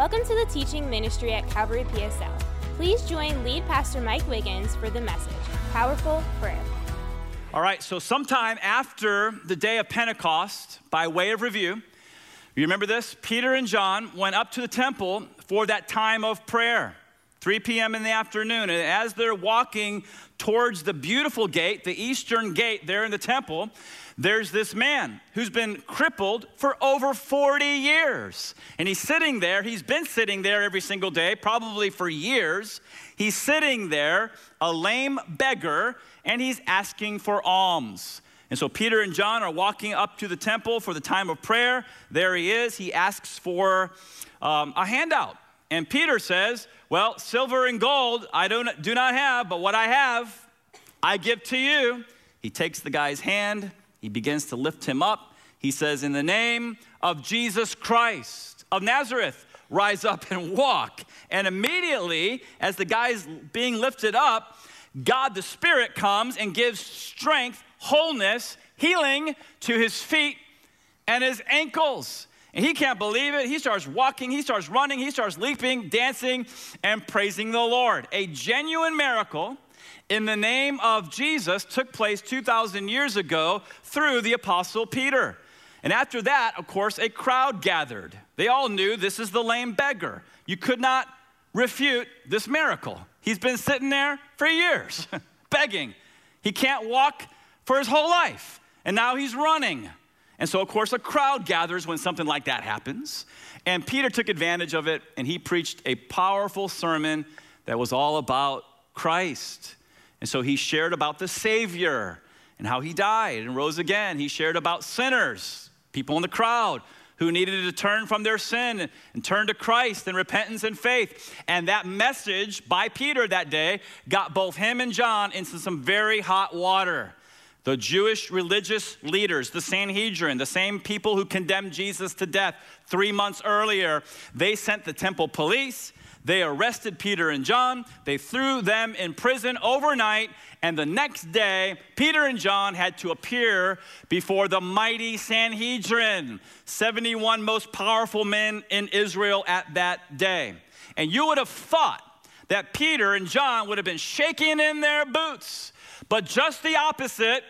Welcome to the teaching ministry at Calvary PSL. Please join lead pastor Mike Wiggins for the message Powerful Prayer. All right, so sometime after the day of Pentecost, by way of review, you remember this? Peter and John went up to the temple for that time of prayer, 3 p.m. in the afternoon. And as they're walking towards the beautiful gate, the eastern gate there in the temple, there's this man who's been crippled for over 40 years. And he's sitting there, he's been sitting there every single day, probably for years. He's sitting there, a lame beggar, and he's asking for alms. And so Peter and John are walking up to the temple for the time of prayer. There he is. He asks for um, a handout. And Peter says, Well, silver and gold I do not, do not have, but what I have, I give to you. He takes the guy's hand he begins to lift him up. He says, In the name of Jesus Christ of Nazareth, rise up and walk. And immediately, as the guy's being lifted up, God the Spirit comes and gives strength, wholeness, healing to his feet and his ankles. And he can't believe it. He starts walking, he starts running, he starts leaping, dancing, and praising the Lord. A genuine miracle in the name of Jesus took place 2,000 years ago through the Apostle Peter. And after that, of course, a crowd gathered. They all knew this is the lame beggar. You could not refute this miracle. He's been sitting there for years, begging. He can't walk for his whole life, and now he's running. And so, of course, a crowd gathers when something like that happens. And Peter took advantage of it, and he preached a powerful sermon that was all about Christ. And so he shared about the Savior and how he died and rose again. He shared about sinners, people in the crowd who needed to turn from their sin and turn to Christ in repentance and faith. And that message by Peter that day got both him and John into some very hot water. The Jewish religious leaders, the Sanhedrin, the same people who condemned Jesus to death three months earlier, they sent the temple police they arrested Peter and John, they threw them in prison overnight, and the next day, Peter and John had to appear before the mighty Sanhedrin, 71 most powerful men in Israel at that day. And you would have thought that Peter and John would have been shaking in their boots, but just the opposite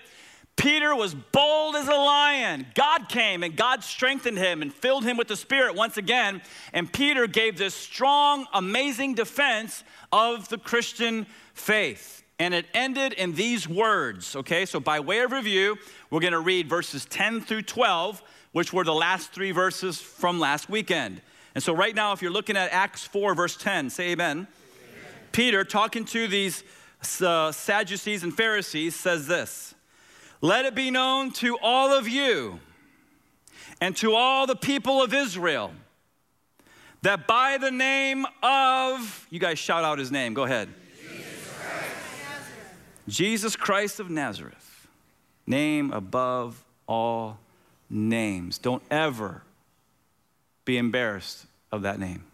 Peter was bold as a lion. God came and God strengthened him and filled him with the Spirit once again. And Peter gave this strong, amazing defense of the Christian faith. And it ended in these words, okay? So, by way of review, we're gonna read verses 10 through 12, which were the last three verses from last weekend. And so, right now, if you're looking at Acts 4, verse 10, say amen. amen. Peter, talking to these uh, Sadducees and Pharisees, says this. Let it be known to all of you and to all the people of Israel that by the name of, you guys shout out his name, go ahead. Jesus Christ, of Nazareth, name above all names. Don't ever be embarrassed of that name.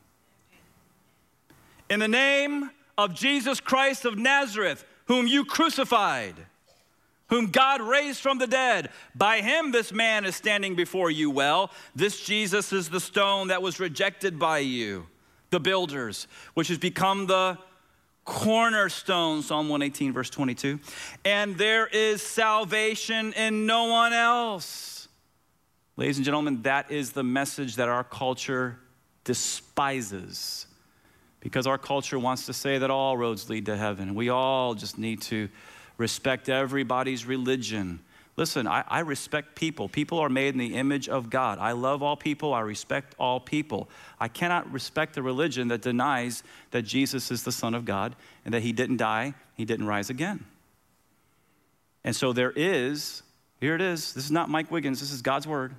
In the name of Jesus Christ of Nazareth, whom you crucified whom God raised from the dead. By him, this man is standing before you well. This Jesus is the stone that was rejected by you, the builders, which has become the cornerstone, Psalm 118, verse 22. And there is salvation in no one else. Ladies and gentlemen, that is the message that our culture despises because our culture wants to say that all roads lead to heaven. We all just need to respect everybody's religion. Listen, I, I, respect people. People are made in the image of God. I love all people. I respect all people. I cannot respect a religion that denies that Jesus is the Son of God and that He didn't die, He didn't rise again. And so there is, here it is, this is not Mike Wiggins, this is God's word.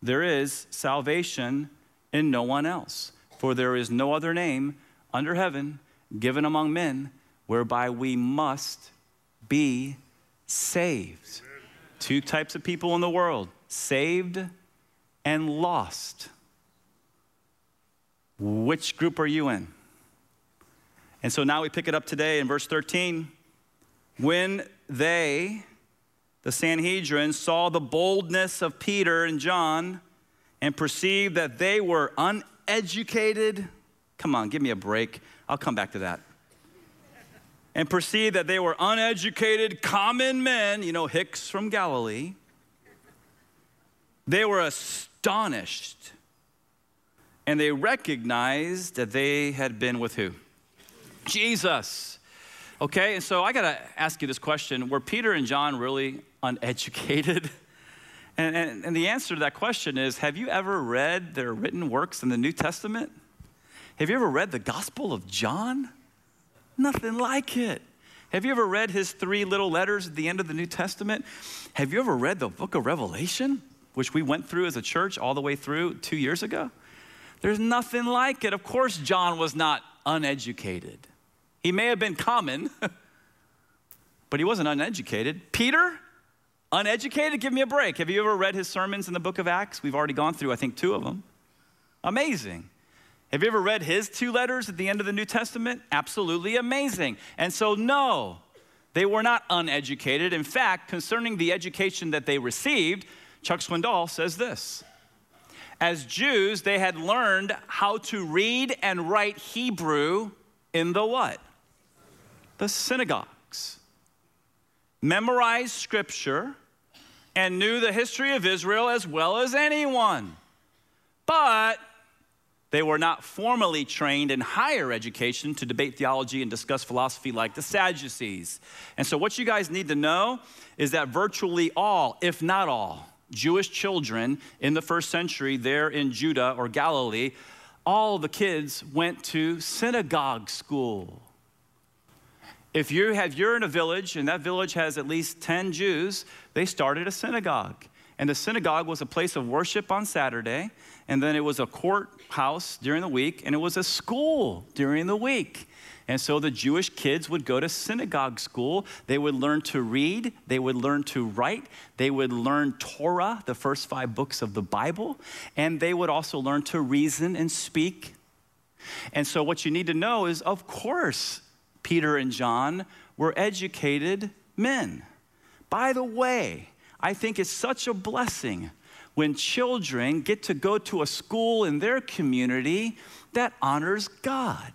There is salvation in no one else. For there is no other name under heaven given among men whereby we must be saved. Two types of people in the world saved and lost. Which group are you in? And so now we pick it up today in verse 13. When they, the Sanhedrin, saw the boldness of Peter and John and perceived that they were uneducated. Come on, give me a break. I'll come back to that. And perceived that they were uneducated, common men, you know, Hicks from Galilee. They were astonished and they recognized that they had been with who? Jesus. Okay, and so I gotta ask you this question Were Peter and John really uneducated? And, and, and, the answer to that question is Have you ever read their written works in the New Testament? Have you ever read the Gospel of John? Nothing like it. Have you ever read his three little letters at the end of the New Testament? Have you ever read the book of Revelation, which we went through as a church all the way through two years ago? There's nothing like it. Of course, John was not uneducated. He may have been common, but he wasn't uneducated. Peter, uneducated? Give me a break. Have you ever read his sermons in the book of Acts? We've already gone through, I think, two of them. Amazing. Have you ever read his two letters at the end of the New Testament? Absolutely amazing. And so, no, they were not uneducated. In fact, concerning the education that they received, Chuck Swindoll says this as Jews, they had learned how to read and write Hebrew in the what? The synagogues. Memorized scripture and knew the history of Israel as well as anyone. But they were not formally trained in higher education to debate theology and discuss philosophy like the Sadducees. And so, what you guys need to know is that virtually all, if not all, Jewish children in the first century there in Judah or Galilee, all the kids went to synagogue school. If you have, you're in a village and that village has at least 10 Jews, they started a synagogue. And the synagogue was a place of worship on Saturday, and then it was a courthouse during the week, and it was a school during the week. And so the Jewish kids would go to synagogue school. They would learn to read, they would learn to write, they would learn Torah, the first five books of the Bible, and they would also learn to reason and speak. And so, what you need to know is, of course, Peter and John were educated men. By the way, I think it's such a blessing when children get to go to a school in their community that honors God.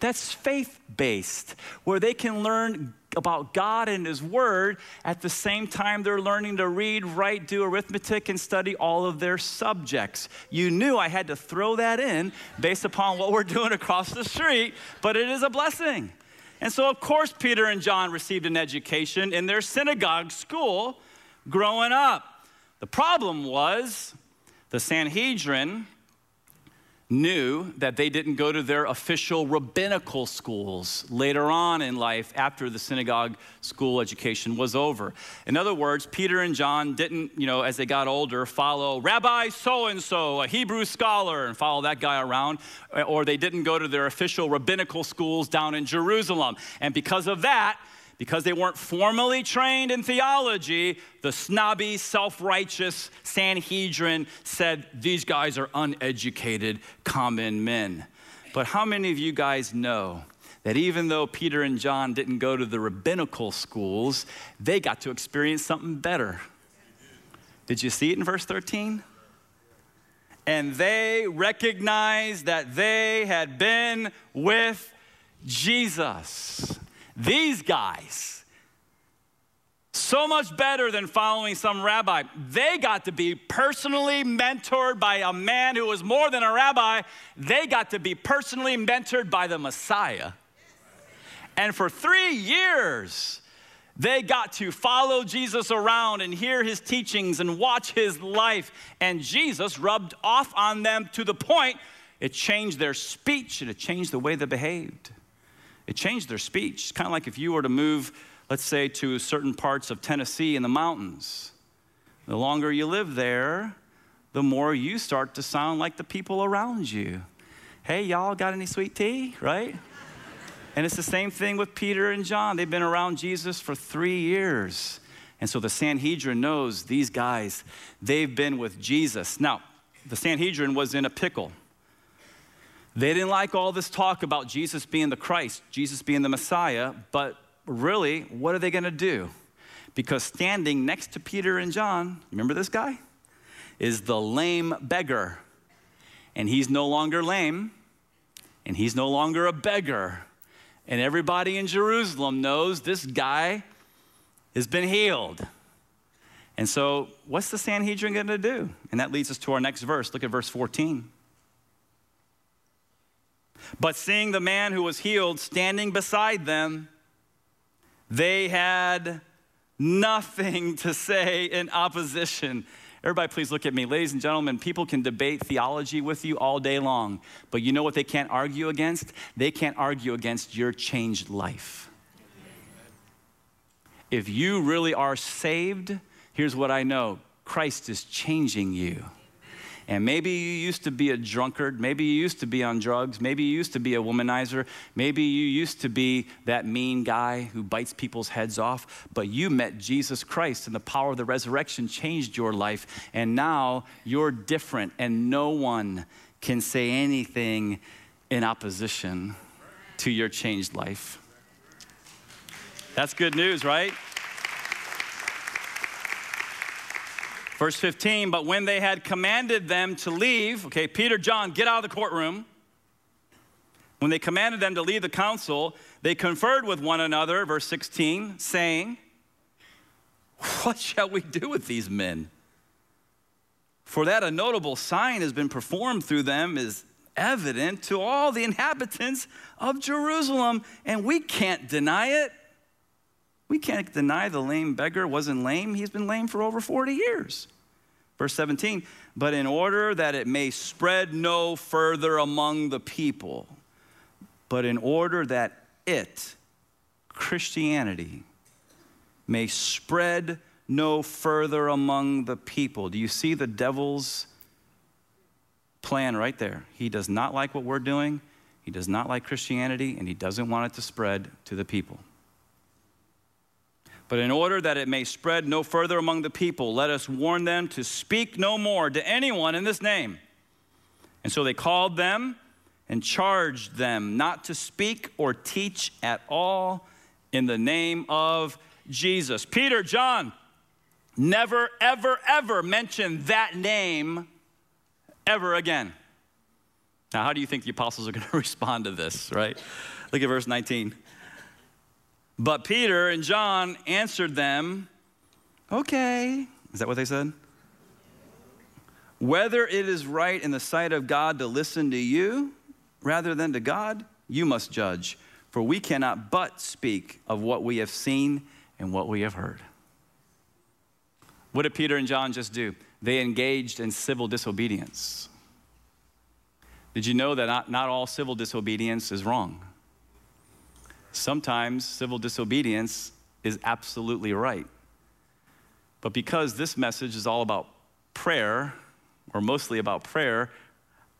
That's faith based, where they can learn about God and His Word at the same time they're learning to read, write, do arithmetic, and study all of their subjects. You knew I had to throw that in based upon what we're doing across the street, but it is a blessing. And so, of course, Peter and John received an education in their synagogue school growing up. The problem was the Sanhedrin knew that they didn't go to their official rabbinical schools later on in life after the synagogue school education was over. In other words, Peter and John didn't, you know, as they got older, follow Rabbi so and so, a Hebrew scholar, and follow that guy around, or they didn't go to their official rabbinical schools down in Jerusalem. And because of that, because they weren't formally trained in theology, the snobby, self righteous Sanhedrin said, These guys are uneducated, common men. But how many of you guys know that even though Peter and John didn't go to the rabbinical schools, they got to experience something better? Did you see it in verse 13? And they recognized that they had been with Jesus. These guys, so much better than following some rabbi. They got to be personally mentored by a man who was more than a rabbi. They got to be personally mentored by the Messiah. And for three years, they got to follow Jesus around and hear his teachings and watch his life. And Jesus rubbed off on them to the point it changed their speech and it changed the way they behaved it changed their speech. It's kind of like if you were to move, let's say, to certain parts of Tennessee in the mountains. The longer you live there, the more you start to sound like the people around you. Hey, y'all got any sweet tea, right? and it's the same thing with Peter and John. They've been around Jesus for three years. And so the Sanhedrin knows these guys, they've been with Jesus. Now, the Sanhedrin was in a pickle. They didn't like all this talk about Jesus being the Christ, Jesus being the Messiah, but really, what are they going to do? Because standing next to Peter and John, remember this guy? Is the lame beggar. and he's no longer lame, and he's no longer a beggar. And everybody in Jerusalem knows this guy has been healed. And so, what's the Sanhedrin going to do? And that leads us to our next verse. Look at verse 14. But seeing the man who was healed standing beside them, they had nothing to say in opposition. Everybody, please look at me. Ladies and gentlemen, people can debate theology with you all day long, but you know what they can't argue against? They can't argue against your changed life. If you really are saved, here's what I know Christ is changing you. And maybe you used to be a drunkard. Maybe you used to be on drugs. Maybe you used to be a womanizer. Maybe you used to be that mean guy who bites people's heads off. But you met Jesus Christ, and the power of the resurrection changed your life. And now you're different, and no one can say anything in opposition to your changed life. That's good news, right? Verse 15, but when they had commanded them to leave, okay, Peter, John, get out of the courtroom. When they commanded them to leave the council, they conferred with one another, verse 16, saying, What shall we do with these men? For that a notable sign has been performed through them is evident to all the inhabitants of Jerusalem, and we can't deny it. We can't deny the lame beggar wasn't lame. He's been lame for over 40 years. Verse 17, but in order that it may spread no further among the people, but in order that it, Christianity, may spread no further among the people. Do you see the devil's plan right there? He does not like what we're doing, he does not like Christianity, and he doesn't want it to spread to the people. But in order that it may spread no further among the people, let us warn them to speak no more to anyone in this name. And so they called them and charged them not to speak or teach at all in the name of Jesus. Peter, John, never, ever, ever mention that name ever again. Now, how do you think the apostles are going to respond to this, right? Look at verse 19. But Peter and John answered them, Okay. Is that what they said? Whether it is right in the sight of God to listen to you rather than to God, you must judge. For we cannot but speak of what we have seen and what we have heard. What did Peter and John just do? They engaged in civil disobedience. Did you know that not, not all civil disobedience is wrong? Sometimes civil disobedience is absolutely right. But because this message is all about prayer, or mostly about prayer,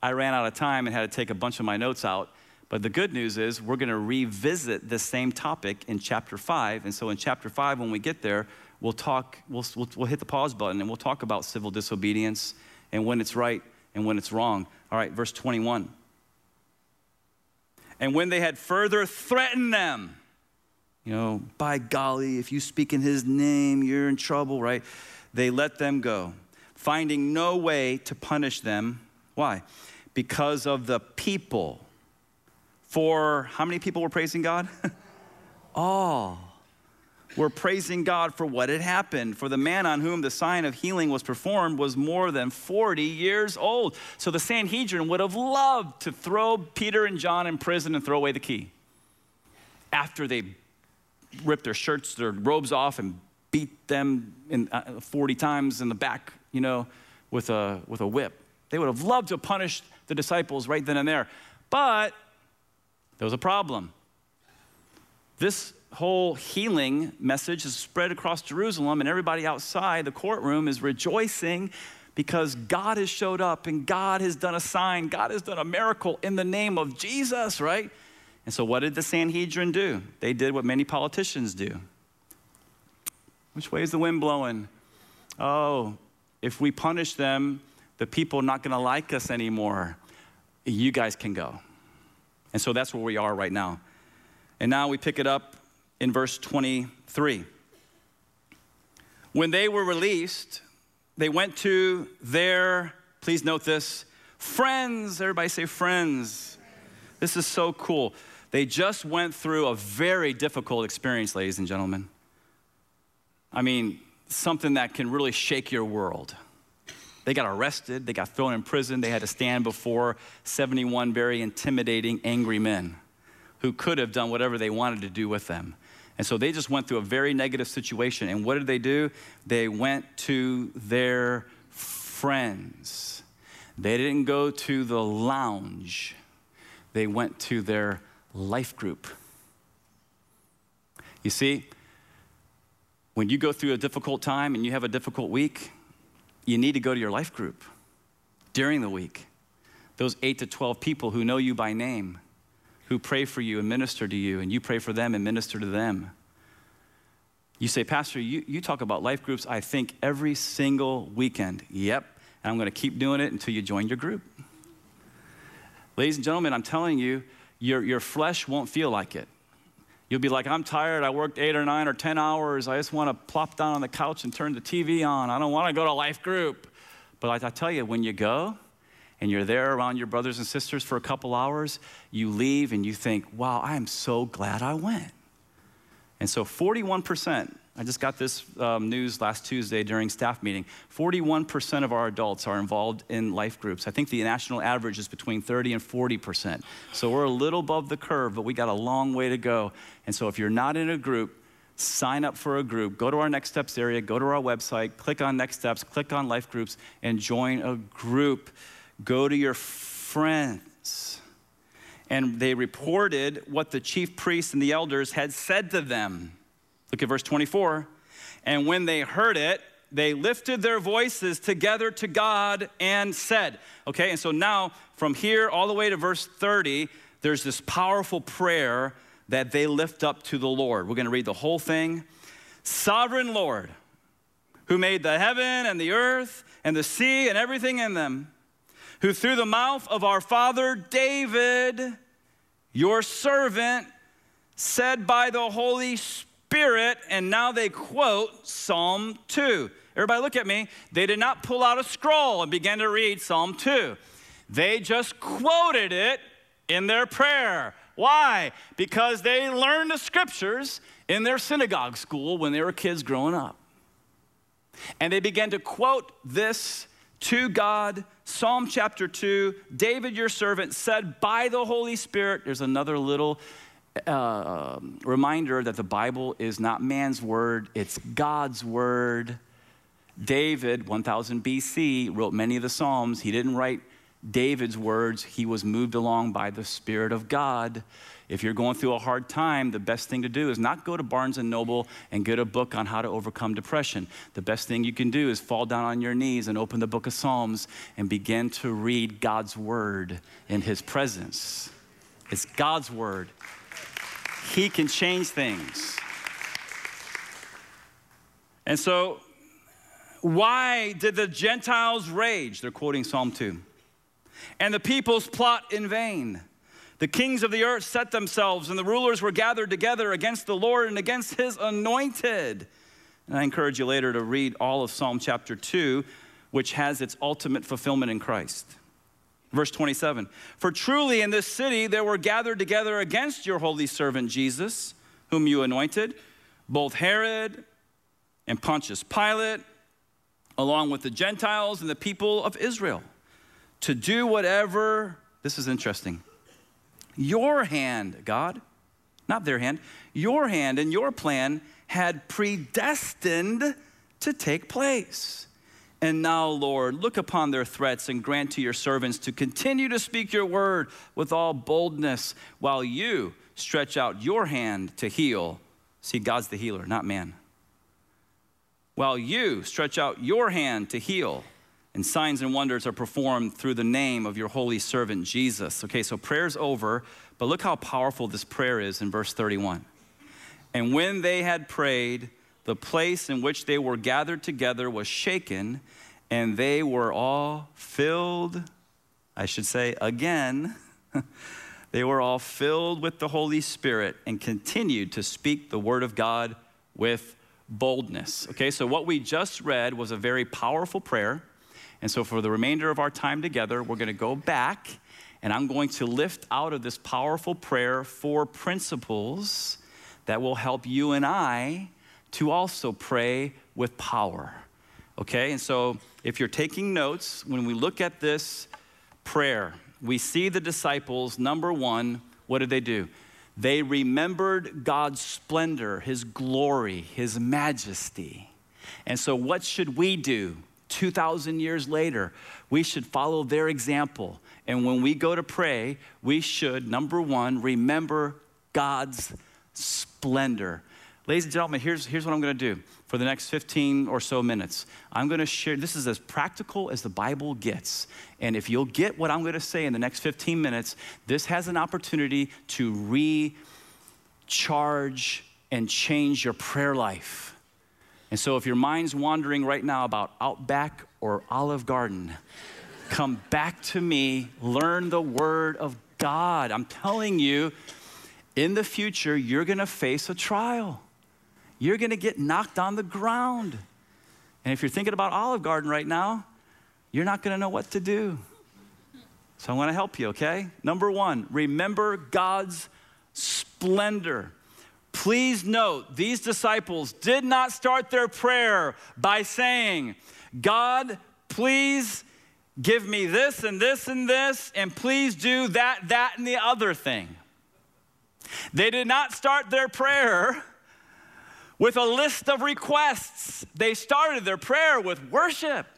I ran out of time and had to take a bunch of my notes out. But the good news is we're going to revisit this same topic in chapter 5. And so in chapter 5, when we get there, we'll talk, we'll, we'll, we'll hit the pause button and we'll talk about civil disobedience and when it's right and when it's wrong. All right, verse 21. And when they had further threatened them, you know, by golly, if you speak in his name, you're in trouble, right? They let them go, finding no way to punish them. Why? Because of the people. For how many people were praising God? All were praising God for what had happened. For the man on whom the sign of healing was performed was more than 40 years old. So the Sanhedrin would have loved to throw Peter and John in prison and throw away the key after they ripped their shirts, their robes off, and beat them in, uh, 40 times in the back, you know, with a, with a whip. They would have loved to punish the disciples right then and there. But there was a problem. This whole healing message is spread across Jerusalem, and everybody outside the courtroom is rejoicing because God has showed up and God has done a sign, God has done a miracle in the name of Jesus, right? And so, what did the Sanhedrin do? They did what many politicians do. Which way is the wind blowing? Oh, if we punish them, the people are not going to like us anymore. You guys can go. And so that's where we are right now. And now we pick it up in verse 23. When they were released, they went to their, please note this, Friends, everybody say friends. This is so cool. They just went through a very difficult experience, ladies and gentlemen. I mean, something that can really shake your world. They got arrested, they got thrown in prison, they had to stand before 71 very intimidating, angry men who could have done whatever they wanted to do with them. And so they just went through a very negative situation. And what did they do? They went to their friends. They didn't go to the lounge, they went to their life group. You see, when you go through a difficult time and you have a difficult week, you need to go to your life group during the week. Those 8 to 12 people who know you by name, who pray for you and minister to you, and you pray for them and minister to them. You say, Pastor, you, you talk about life groups, I think, every single weekend. Yep, and I'm going to keep doing it until you join your group. Ladies and gentlemen, I'm telling you, your, your flesh won't feel like it. You'll be like, I'm tired. I worked eight or nine or 10 hours. I just want to plop down on the couch and turn the TV on. I don't want to go to life group. But I tell you, when you go and you're there around your brothers and sisters for a couple hours, you leave and you think, wow, I am so glad I went. And so 41%, I just got this um, news last Tuesday during staff meeting. 41% of our adults are involved in life groups. I think the national average is between 30 and 40%. So we're a little above the curve, but we got a long way to go. And so if you're not in a group, sign up for a group. Go to our Next Steps area, go to our website, click on Next Steps, click on Life Groups, and join a group. Go to your friends. And they reported what the chief priests and the elders had said to them. Look at verse 24. And when they heard it, they lifted their voices together to God and said, okay, and so now from here all the way to verse 30, there's this powerful prayer that they lift up to the Lord. We're going to read the whole thing. Sovereign Lord, who made the heaven and the earth and the sea and everything in them, who through the mouth of our father David, your servant, said by the Holy Spirit, and now they quote Psalm 2. Everybody, look at me. They did not pull out a scroll and begin to read Psalm 2. They just quoted it in their prayer. Why? Because they learned the scriptures in their synagogue school when they were kids growing up. And they began to quote this to God. Psalm chapter 2 David, your servant, said by the Holy Spirit, there's another little uh, reminder that the Bible is not man's word, it's God's word. David, 1000 BC, wrote many of the Psalms. He didn't write David's words, he was moved along by the Spirit of God. If you're going through a hard time, the best thing to do is not go to Barnes and Noble and get a book on how to overcome depression. The best thing you can do is fall down on your knees and open the book of Psalms and begin to read God's word in his presence. It's God's word. He can change things. And so, why did the Gentiles rage? They're quoting Psalm 2. And the peoples plot in vain. The kings of the earth set themselves, and the rulers were gathered together against the Lord and against his anointed. And I encourage you later to read all of Psalm chapter 2, which has its ultimate fulfillment in Christ. Verse 27 For truly in this city there were gathered together against your holy servant Jesus, whom you anointed, both Herod and Pontius Pilate, along with the Gentiles and the people of Israel, to do whatever, this is interesting, your hand, God, not their hand, your hand and your plan had predestined to take place. And now, Lord, look upon their threats and grant to your servants to continue to speak your word with all boldness while you stretch out your hand to heal. See, God's the healer, not man. While you stretch out your hand to heal, and signs and wonders are performed through the name of your holy servant Jesus. Okay, so prayer's over, but look how powerful this prayer is in verse 31. And when they had prayed, the place in which they were gathered together was shaken, and they were all filled, I should say again, they were all filled with the Holy Spirit and continued to speak the word of God with boldness. Okay, so what we just read was a very powerful prayer. And so, for the remainder of our time together, we're going to go back and I'm going to lift out of this powerful prayer four principles that will help you and I to also pray with power. Okay? And so, if you're taking notes, when we look at this prayer, we see the disciples, number one, what did they do? They remembered God's splendor, His glory, His majesty. And so, what should we do 2,000 years later? We should follow their example. And when we go to pray, we should, number one, remember God's splendor. Ladies and gentlemen, here's, here's what I'm going to do for the next 15 or so minutes. I'm going to share, this is as practical as the Bible gets. And if you'll get what I'm going to say in the next 15 minutes, this has an opportunity to recharge and change your prayer life. And so if your mind's wandering right now about Outback or Olive Garden, come back to me, learn the Word of God. I'm telling you, in the future, you're to face a trial you're to get knocked on the ground. And if you're thinking about Olive Garden right now, you're not to know what to do. So I want to help you, okay? Number one, remember God's splendor. Please note, these disciples did not start their prayer by saying, God, please give me this and this and this, and please do that, that, and the other thing. They did not start their prayer with a list of requests. They started their prayer with worship.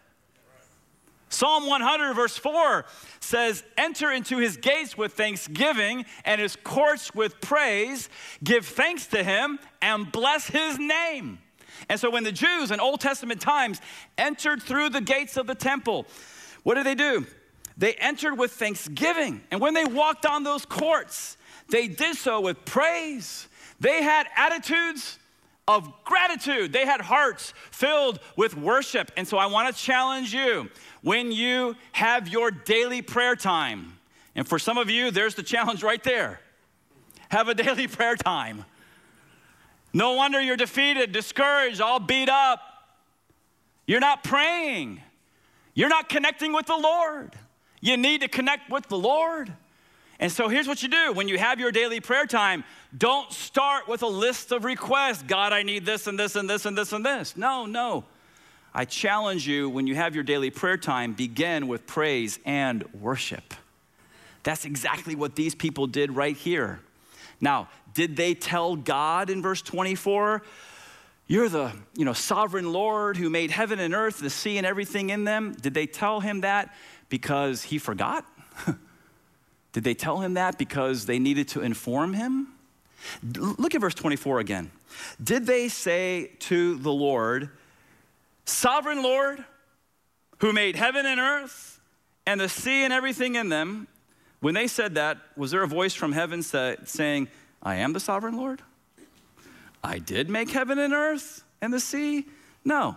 Psalm 100, verse 4 says, Enter into his gates with thanksgiving and his courts with praise. Give thanks to him and bless his name. And so, when the Jews in Old Testament times entered through the gates of the temple, what did they do? They entered with thanksgiving. And when they walked on those courts, they did so with praise. They had attitudes of gratitude. They had hearts filled with worship. And so I want to challenge you when you have your daily prayer time, and for some of you, there's the challenge right there have a daily prayer time. No wonder you're defeated, discouraged, all beat up. You're not praying. You're not connecting with the Lord. You need to connect with the Lord. And so here's what you do when you have your daily prayer time don't start with a list of requests God, I need this and this and this and this and this. No, no. I challenge you when you have your daily prayer time, begin with praise and worship. That's exactly what these people did right here. Now, did they tell God in verse 24, you're the you know, sovereign Lord who made heaven and earth, the sea and everything in them? Did they tell him that because he forgot? Did they tell him that because they needed to inform him? Look at verse 24 again. Did they say to the Lord, Sovereign Lord, who made heaven and earth and the sea and everything in them, when they said that, was there a voice from heaven saying, I am the sovereign Lord? I did make heaven and earth and the sea? No.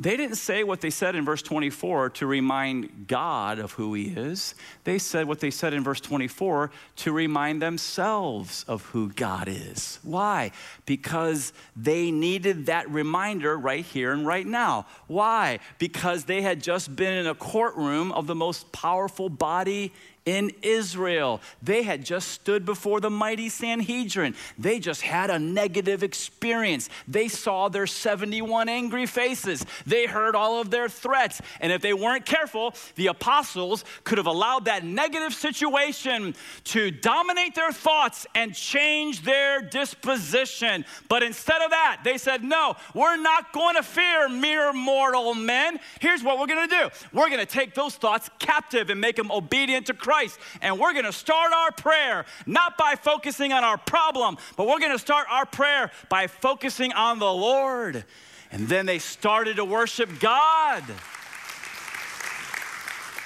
They didn't say what they said in verse 24 to remind God of who He is. They said what they said in verse 24 to remind themselves of who God is. Why? Because they needed that reminder right here and right now. Why? Because they had just been in a courtroom of the most powerful body in Israel. They had just stood before the mighty Sanhedrin. They just had a negative experience. They saw their 71 angry faces. They heard all of their threats. And if they weren't careful, the apostles could have allowed that negative situation to dominate their thoughts and change their disposition. But instead of that, they said, No, we're not going to fear mere mortal men. Here's what we're going to do we're going to take those thoughts captive and make them obedient to Christ. Christ. And we're going to start our prayer not by focusing on our problem, but we're going to start our prayer by focusing on the Lord. And then they started to worship God.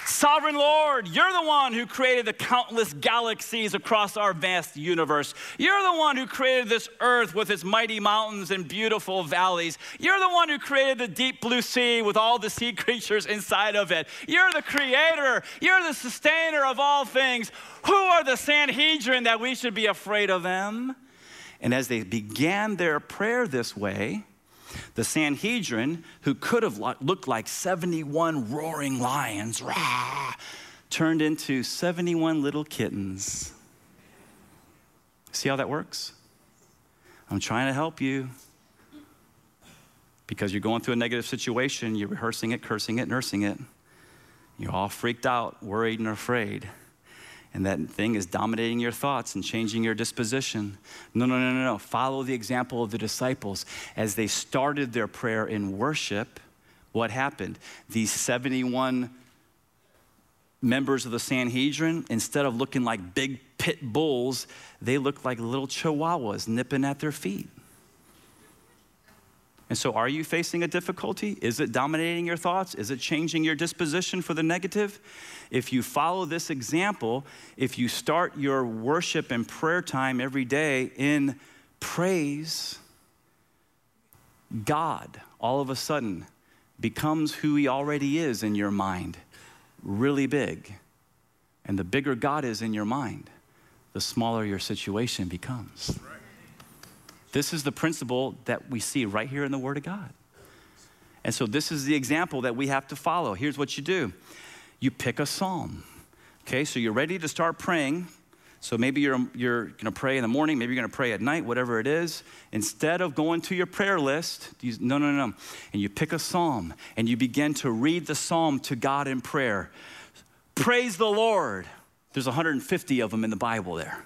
Sovereign Lord, you're the one who created the countless galaxies across our vast universe. You're the one who created this earth with its mighty mountains and beautiful valleys. You're the one who created the deep blue sea with all the sea creatures inside of it. You're the creator. You're the sustainer of all things. Who are the Sanhedrin that we should be afraid of them? And as they began their prayer this way, The Sanhedrin, who could have looked like 71 roaring lions, rah, turned into 71 little kittens. See how that works? I'm trying to help you. Because you're going through a negative situation, you're rehearsing it, cursing it, nursing it. You're all freaked out, worried, and afraid and that thing is dominating your thoughts and changing your disposition. No, no, no, no, no. Follow the example of the disciples. As they started their prayer in worship, what happened? These 71 members of the Sanhedrin, instead of looking like big pit bulls, they looked like little chihuahuas nipping at their feet. And so, are you facing a difficulty? Is it dominating your thoughts? Is it changing your disposition for the negative? If you follow this example, if you start your worship and prayer time every day in praise, God all of a sudden becomes who He already is in your mind, really big. And the bigger God is in your mind, the smaller your situation becomes. Right. This is the principle that we see right here in the Word of God. And so, this is the example that we have to follow. Here's what you do you pick a psalm. Okay, so you're ready to start praying. So maybe you're, you're going to pray in the morning, maybe you're going to pray at night, whatever it is. Instead of going to your prayer list, you, no, no, no. And you pick a psalm and you begin to read the psalm to God in prayer. Praise the Lord. There's 150 of them in the Bible there.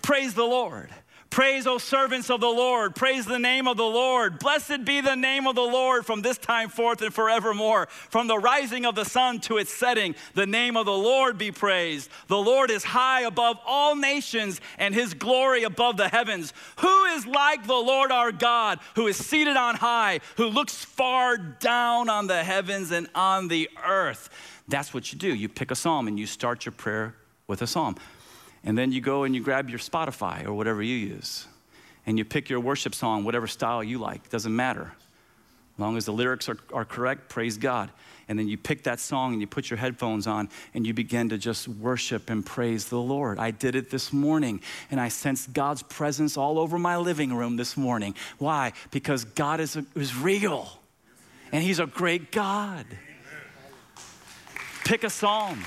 Praise the Lord. Praise, O servants of the Lord. Praise the name of the Lord. Blessed be the name of the Lord from this time forth and forevermore. From the rising of the sun to its setting, the name of the Lord be praised. The Lord is high above all nations and his glory above the heavens. Who is like the Lord our God, who is seated on high, who looks far down on the heavens and on the earth? That's what you do. You pick a psalm and you start your prayer with a psalm. And then you go and you grab your Spotify or whatever you use, and you pick your worship song, whatever style you like, doesn't matter. As long as the lyrics are, are correct, praise God. And then you pick that song and you put your headphones on and you begin to just worship and praise the Lord. I did it this morning and I sensed God's presence all over my living room this morning. Why? Because God is, is real and He's a great God. Pick a psalm.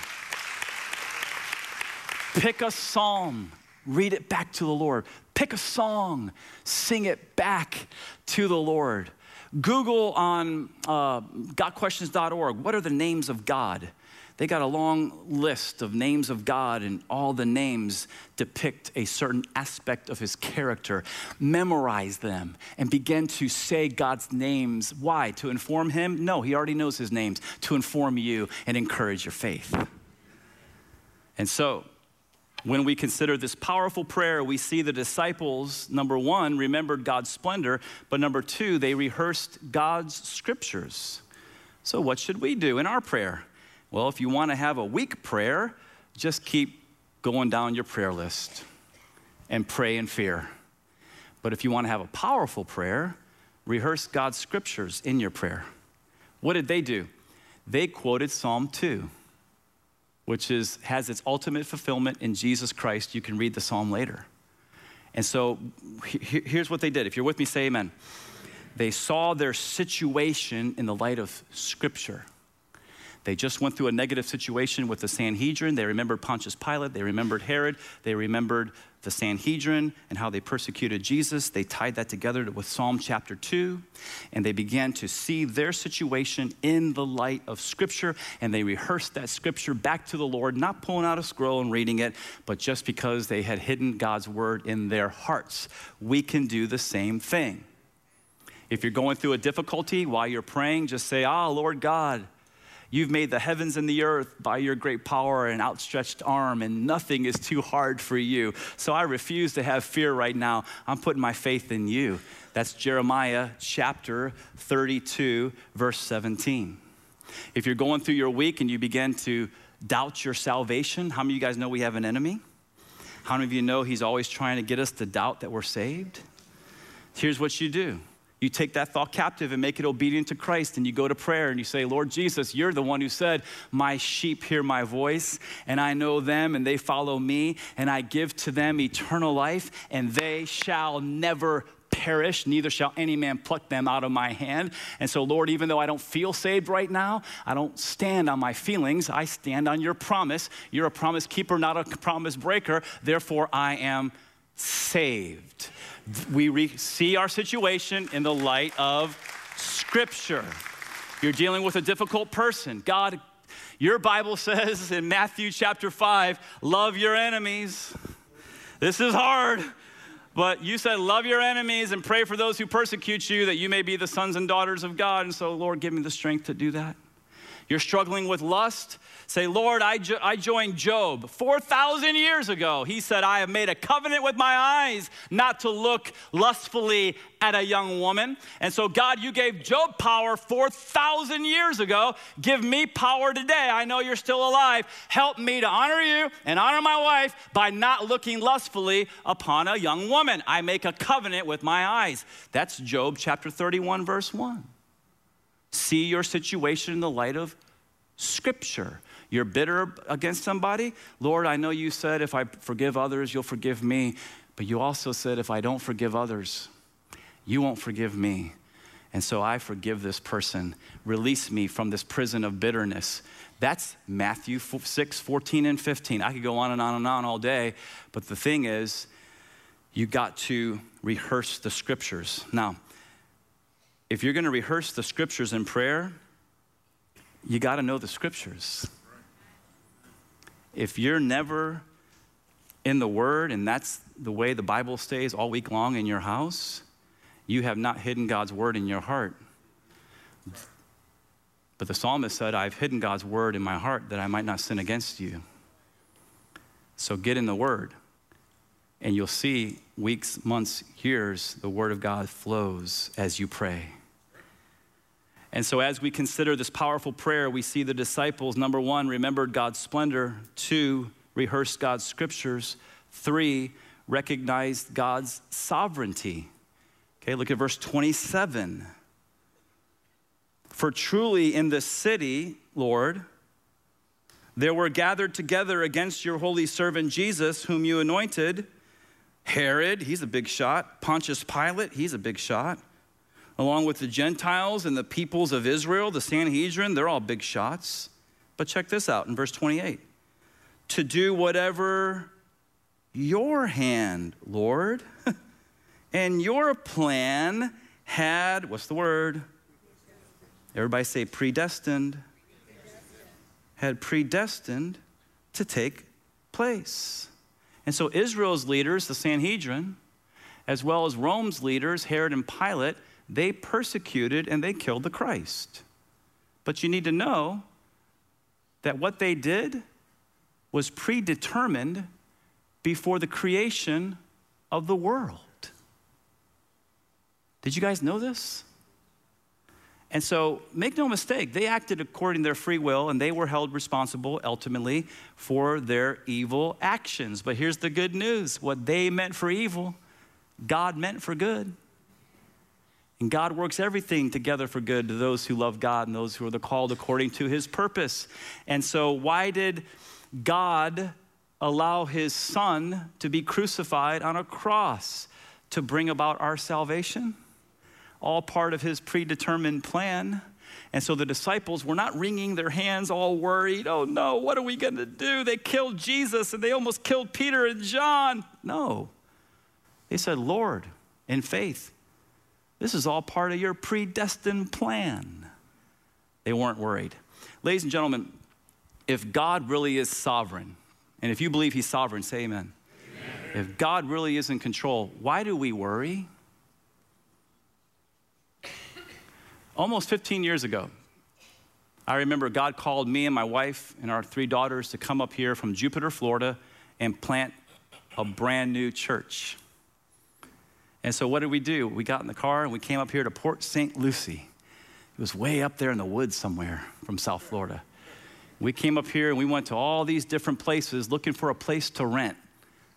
Pick a psalm, read it back to the Lord. Pick a song, sing it back to the Lord. Google on uh, gotquestions.org what are the names of God? They got a long list of names of God, and all the names depict a certain aspect of his character. Memorize them and begin to say God's names. Why? To inform him? No, he already knows his names. To inform you and encourage your faith. And so, when we consider this powerful prayer, we see the disciples, number one, remembered God's splendor, but number two, they rehearsed God's scriptures. So, what should we do in our prayer? Well, if you want to have a weak prayer, just keep going down your prayer list and pray in fear. But if you want to have a powerful prayer, rehearse God's scriptures in your prayer. What did they do? They quoted Psalm 2 which is, has its ultimate fulfillment in Jesus Christ. You can read the psalm later. And so he, here's what they did. If you're with me, say amen. They saw their situation in the light of Scripture. They just went through a negative situation with the Sanhedrin. They remembered Pontius Pilate. They remembered Herod. They remembered the Sanhedrin and how they persecuted Jesus. They tied that together with Psalm chapter 2, and they began to see their situation in the light of Scripture, and they rehearsed that Scripture back to the Lord, not pulling out a scroll and reading it, but just because they had hidden God's word in their hearts. We can do the same thing. If you're going through a difficulty while you're praying, just say, Ah, Lord God, You've made the heavens and the earth by your great power and outstretched arm, and nothing is too hard for you. So I refuse to have fear right now. I'm putting my faith in you. That's Jeremiah chapter 32, verse 17. If you're going through your week and you begin to doubt your salvation, how many of you guys know we have an enemy? How many of you know he's always trying to get us to doubt that we're saved? Here's what you do you take that thought captive and make it obedient to Christ, and you go to prayer and you say, Lord Jesus, you're the one who said, My sheep hear my voice, and I know them, and they follow me, and I give to them eternal life, and they shall never perish, neither shall any man pluck them out of my hand. And so, Lord, even though I don't feel saved right now, I don't stand on my feelings. I stand on your promise. You're a promise keeper, not a promise breaker. Therefore, I am saved. We re- see our situation in the light of Scripture. You're dealing with a difficult person. God, your Bible says in Matthew chapter 5, love your enemies. This is hard. But you said, Love your enemies and pray for those who persecute you, that you may be the sons and daughters of God. And so, Lord, give me the strength to do that. You're struggling with lust. Say, Lord, I, jo- I joined Job 4,000 years ago. He said, I have made a covenant with my eyes not to look lustfully at a young woman. And so, God, you gave Job power 4,000 years ago. Give me power today. I know you're still alive. Help me to honor you and honor my wife by not looking lustfully upon a young woman. I make a covenant with my eyes. That's Job chapter 31, verse 1. See your situation in the light of Scripture. You're bitter against somebody? Lord, I know you said if I forgive others, you'll forgive me. But you also said if I don't forgive others, you won't forgive me. And so I forgive this person. Release me from this prison of bitterness. That's Matthew 6, 14, and 15. I could go on and on and on all day, but the thing is, you got to rehearse the scriptures. Now, if you're going to rehearse the scriptures in prayer, you got to know the scriptures. If you're never in the Word and that's the way the Bible stays all week long in your house, you have not hidden God's Word in your heart. But the psalmist said, I've hidden God's Word in my heart that I might not sin against you. So get in the Word, and you'll see weeks, months, years, the Word of God flows as you pray. And so, as we consider this powerful prayer, we see the disciples, number one, remembered God's splendor, two, rehearsed God's scriptures, three, recognized God's sovereignty. Okay, look at verse 27. For truly in the city, Lord, there were gathered together against your holy servant Jesus, whom you anointed. Herod, he's a big shot. Pontius Pilate, he's a big shot along with the Gentiles and the peoples of Israel, the Sanhedrin, they're all big shots. But check this out in verse 28 to do whatever your hand, Lord, and your plan had, what's the word? Everybody say predestined. Had predestined to take place. And so Israel's leaders, the Sanhedrin, as well as Rome's leaders, Herod and Pilate, they persecuted and they killed the Christ. But you need to know that what they did was predetermined before the creation of the world. Did you guys know this? And so, make no mistake, they acted according to their free will and they were held responsible ultimately for their evil actions. But here's the good news what they meant for evil, God meant for good. And God works everything together for good to those who love God and those who are called according to his purpose. And so, why did God allow his son to be crucified on a cross? To bring about our salvation? All part of his predetermined plan. And so the disciples were not wringing their hands, all worried. Oh no, what are we going to do? They killed Jesus and they almost killed Peter and John. No. They said, Lord, in faith, this is all part of your predestined plan. They weren't worried. Ladies and gentlemen, if God really is sovereign, and if you believe He's sovereign, say amen. amen. If God really is in control, why do we worry? Almost 15 years ago, I remember God called me and my wife and our three daughters to come up here from Jupiter, Florida, and plant a brand new church. And so what did we do? We got in the car and we came up here to Port St. Lucie. It was way up there in the woods somewhere from South Florida. We came up here and we went to all these different places looking for a place to rent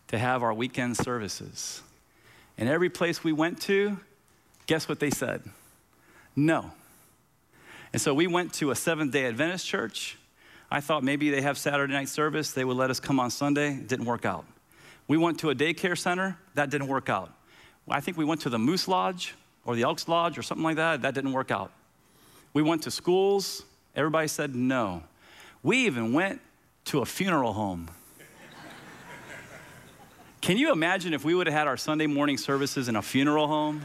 to have our weekend services. And every place we went to, guess what they said? No. And so we went to a Seventh day Adventist church. I thought maybe they have Saturday night service, they would let us come on Sunday. Didn't work out. We went to a daycare center, that didn't work out I think we went to the Moose Lodge or the Elks Lodge or something like that. That didn't work out. We went to schools. Everybody said no. We even went to a funeral home. Can you imagine if we would have had our Sunday morning services in a funeral home?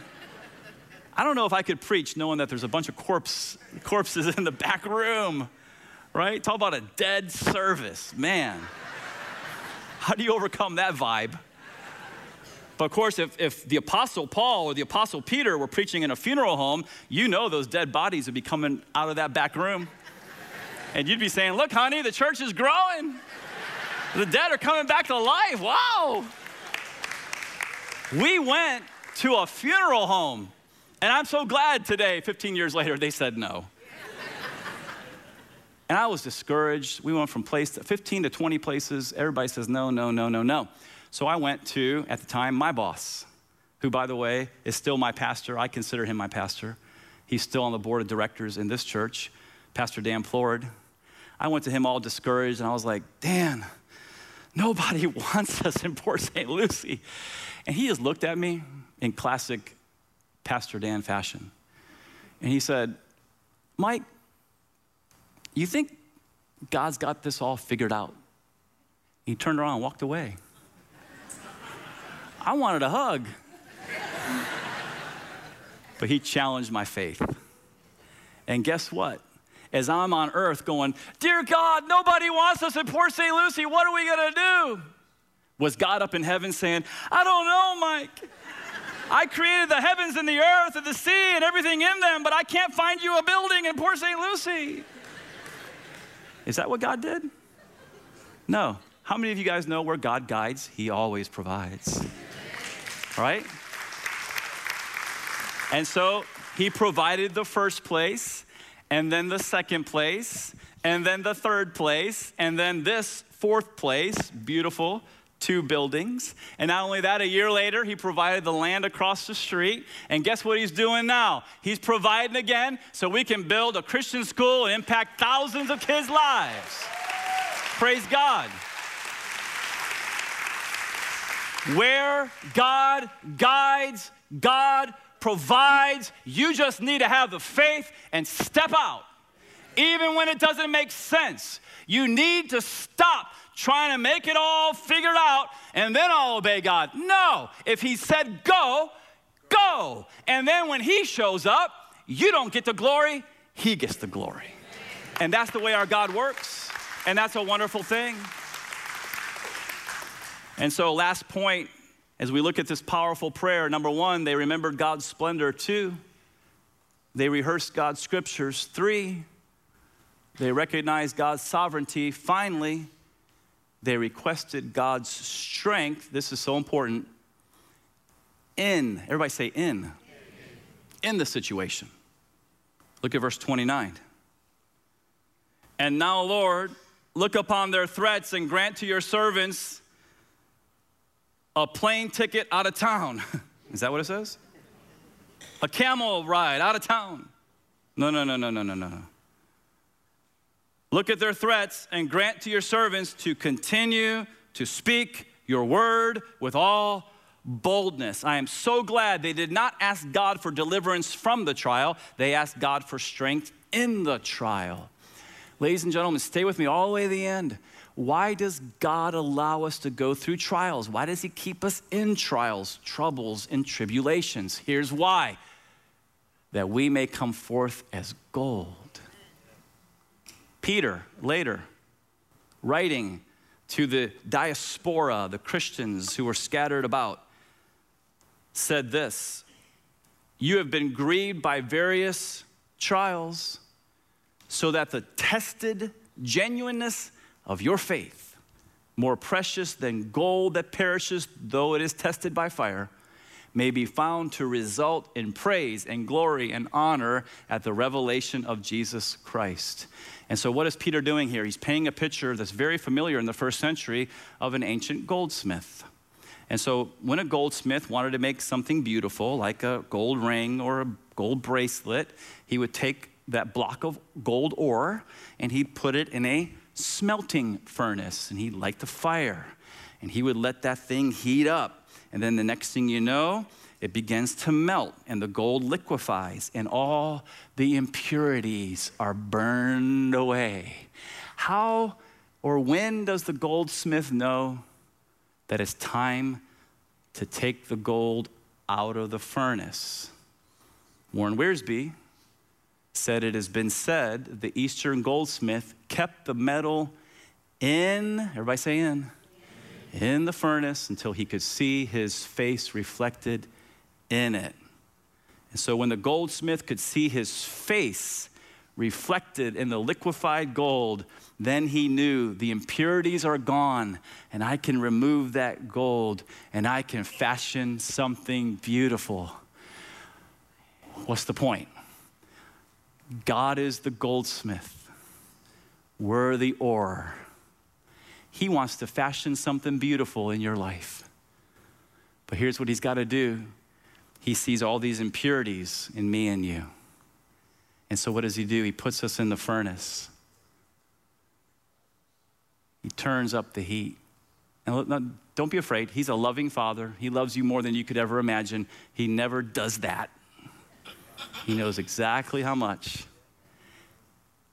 I don't know if I could preach knowing that there's a bunch of corpse, corpses in the back room, right? Talk about a dead service, man. How do you overcome that vibe? But of course, if, if the Apostle Paul or the Apostle Peter were preaching in a funeral home, you know those dead bodies would be coming out of that back room. And you'd be saying, Look, honey, the church is growing. The dead are coming back to life. Wow. We went to a funeral home. And I'm so glad today, 15 years later, they said no. and I was discouraged. We went from place to 15 to 20 places. Everybody says no, no, no, no, no. So I went to, at the time, my boss, who, by the way, is still my pastor. I consider him my pastor. He's still on the board of directors in this church, Pastor Dan Plord. I went to him all discouraged, and I was like, Dan, nobody wants us in Port St. Lucie. And he just looked at me in classic Pastor Dan fashion. And he said, Mike, you think God's got this all figured out? He turned around and walked away. I wanted a hug. but he challenged my faith. And guess what? As I'm on earth going, Dear God, nobody wants us in Port St. Lucie. What are we going to do? Was God up in heaven saying, I don't know, Mike. I created the heavens and the earth and the sea and everything in them, but I can't find you a building in Port St. Lucie. Is that what God did? No. How many of you guys know where God guides, He always provides? Right? And so He provided the first place, and then the second place, and then the third place, and then this fourth place, beautiful, two buildings. And not only that, a year later, he provided the land across the street. And guess what he's doing now? He's providing again so we can build a Christian school and impact thousands of kids' lives. Praise God. Where God guides, God provides. You just need to have the faith and step out. Even when it doesn't make sense, you need to stop trying to make it all figured out and then I'll obey God. No, if He said go, go. And then when He shows up, you don't get the glory, He gets the glory. And that's the way our God works, and that's a wonderful thing. And so, last point, as we look at this powerful prayer, number one, they remembered God's splendor. Two, they rehearsed God's scriptures. Three, they recognized God's sovereignty. Finally, they requested God's strength. This is so important. In, everybody say in, in the situation. Look at verse 29. And now, Lord, look upon their threats and grant to your servants a plane ticket out of town. Is that what it says? A camel ride out of town. No, no, no, no, no, no, no. Look at their threats and grant to your servants to continue to speak your word with all boldness. I am so glad they did not ask God for deliverance from the trial, they asked God for strength in the trial. Ladies and gentlemen, stay with me all the way to the end. Why does God allow us to go through trials? Why does He keep us in trials, troubles, and tribulations? Here's why that we may come forth as gold Peter, later, writing to the diaspora, the Christians who were scattered about, said this You have been grieved by various trials, so that the tested genuineness of your faith, more precious than gold that perishes, though it is tested by fire, may be found to result in praise and glory and honor at the revelation of Jesus Christ. And so, what is Peter doing here? He's painting a picture that's very familiar in the first century of an ancient goldsmith. And so, when a goldsmith wanted to make something beautiful, like a gold ring or a gold bracelet, he would take that block of gold ore and he'd put it in a smelting furnace and he'd light the fire and he would let that thing heat up. And then the next thing you know, it begins to melt and the gold liquefies and all the impurities are burned away. How or when does the goldsmith know that it's time to take the gold out of the furnace? Warren Wiersbe said, It has been said the Eastern goldsmith kept the metal in, everybody say in, in the furnace until he could see his face reflected in it. And so when the goldsmith could see his face reflected in the liquefied gold, then he knew the impurities are gone and I can remove that gold and I can fashion something beautiful. What's the point? God is the goldsmith, we're the ore. He wants to fashion something beautiful in your life. But here's what he's got to do he sees all these impurities in me and you. And so, what does he do? He puts us in the furnace. He turns up the heat. And don't be afraid. He's a loving father. He loves you more than you could ever imagine. He never does that. He knows exactly how much.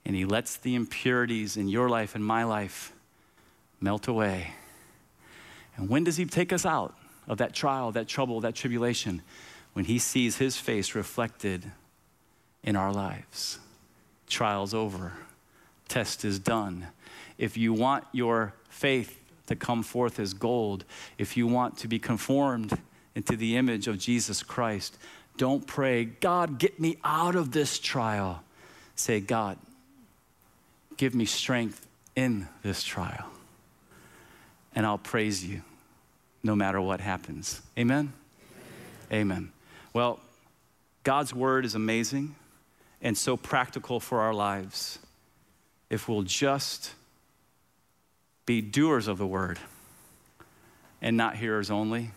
And He lets the impurities in your life and my life melt away. And when does He take us out of that trial, that trouble, that tribulation? When He sees His face reflected in our lives. Trial's over, test is done. If you want your faith to come forth as gold, if you want to be conformed into the image of Jesus Christ, don't pray, God, get me out of this trial. Say, God, give me strength in this trial. And I'll praise you no matter what happens. Amen? Amen. Amen. Well, God's word is amazing and so practical for our lives if we'll just be doers of the word and not hearers only.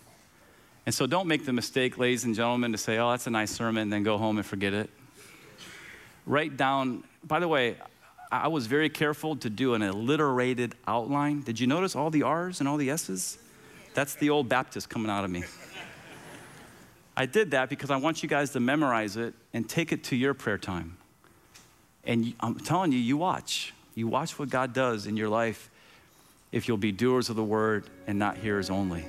And so don't make the mistake, ladies and gentlemen, to say, oh, that's a nice sermon, and then go home and forget it. Write down, by the way, I was very careful to do an alliterated outline. Did you notice all the R's and all the S's? That's the old Baptist coming out of me. I did that because I want you guys to memorize it and take it to your prayer time. And I'm telling you, you watch. You watch what God does in your life if you'll be doers of the word and not hearers only.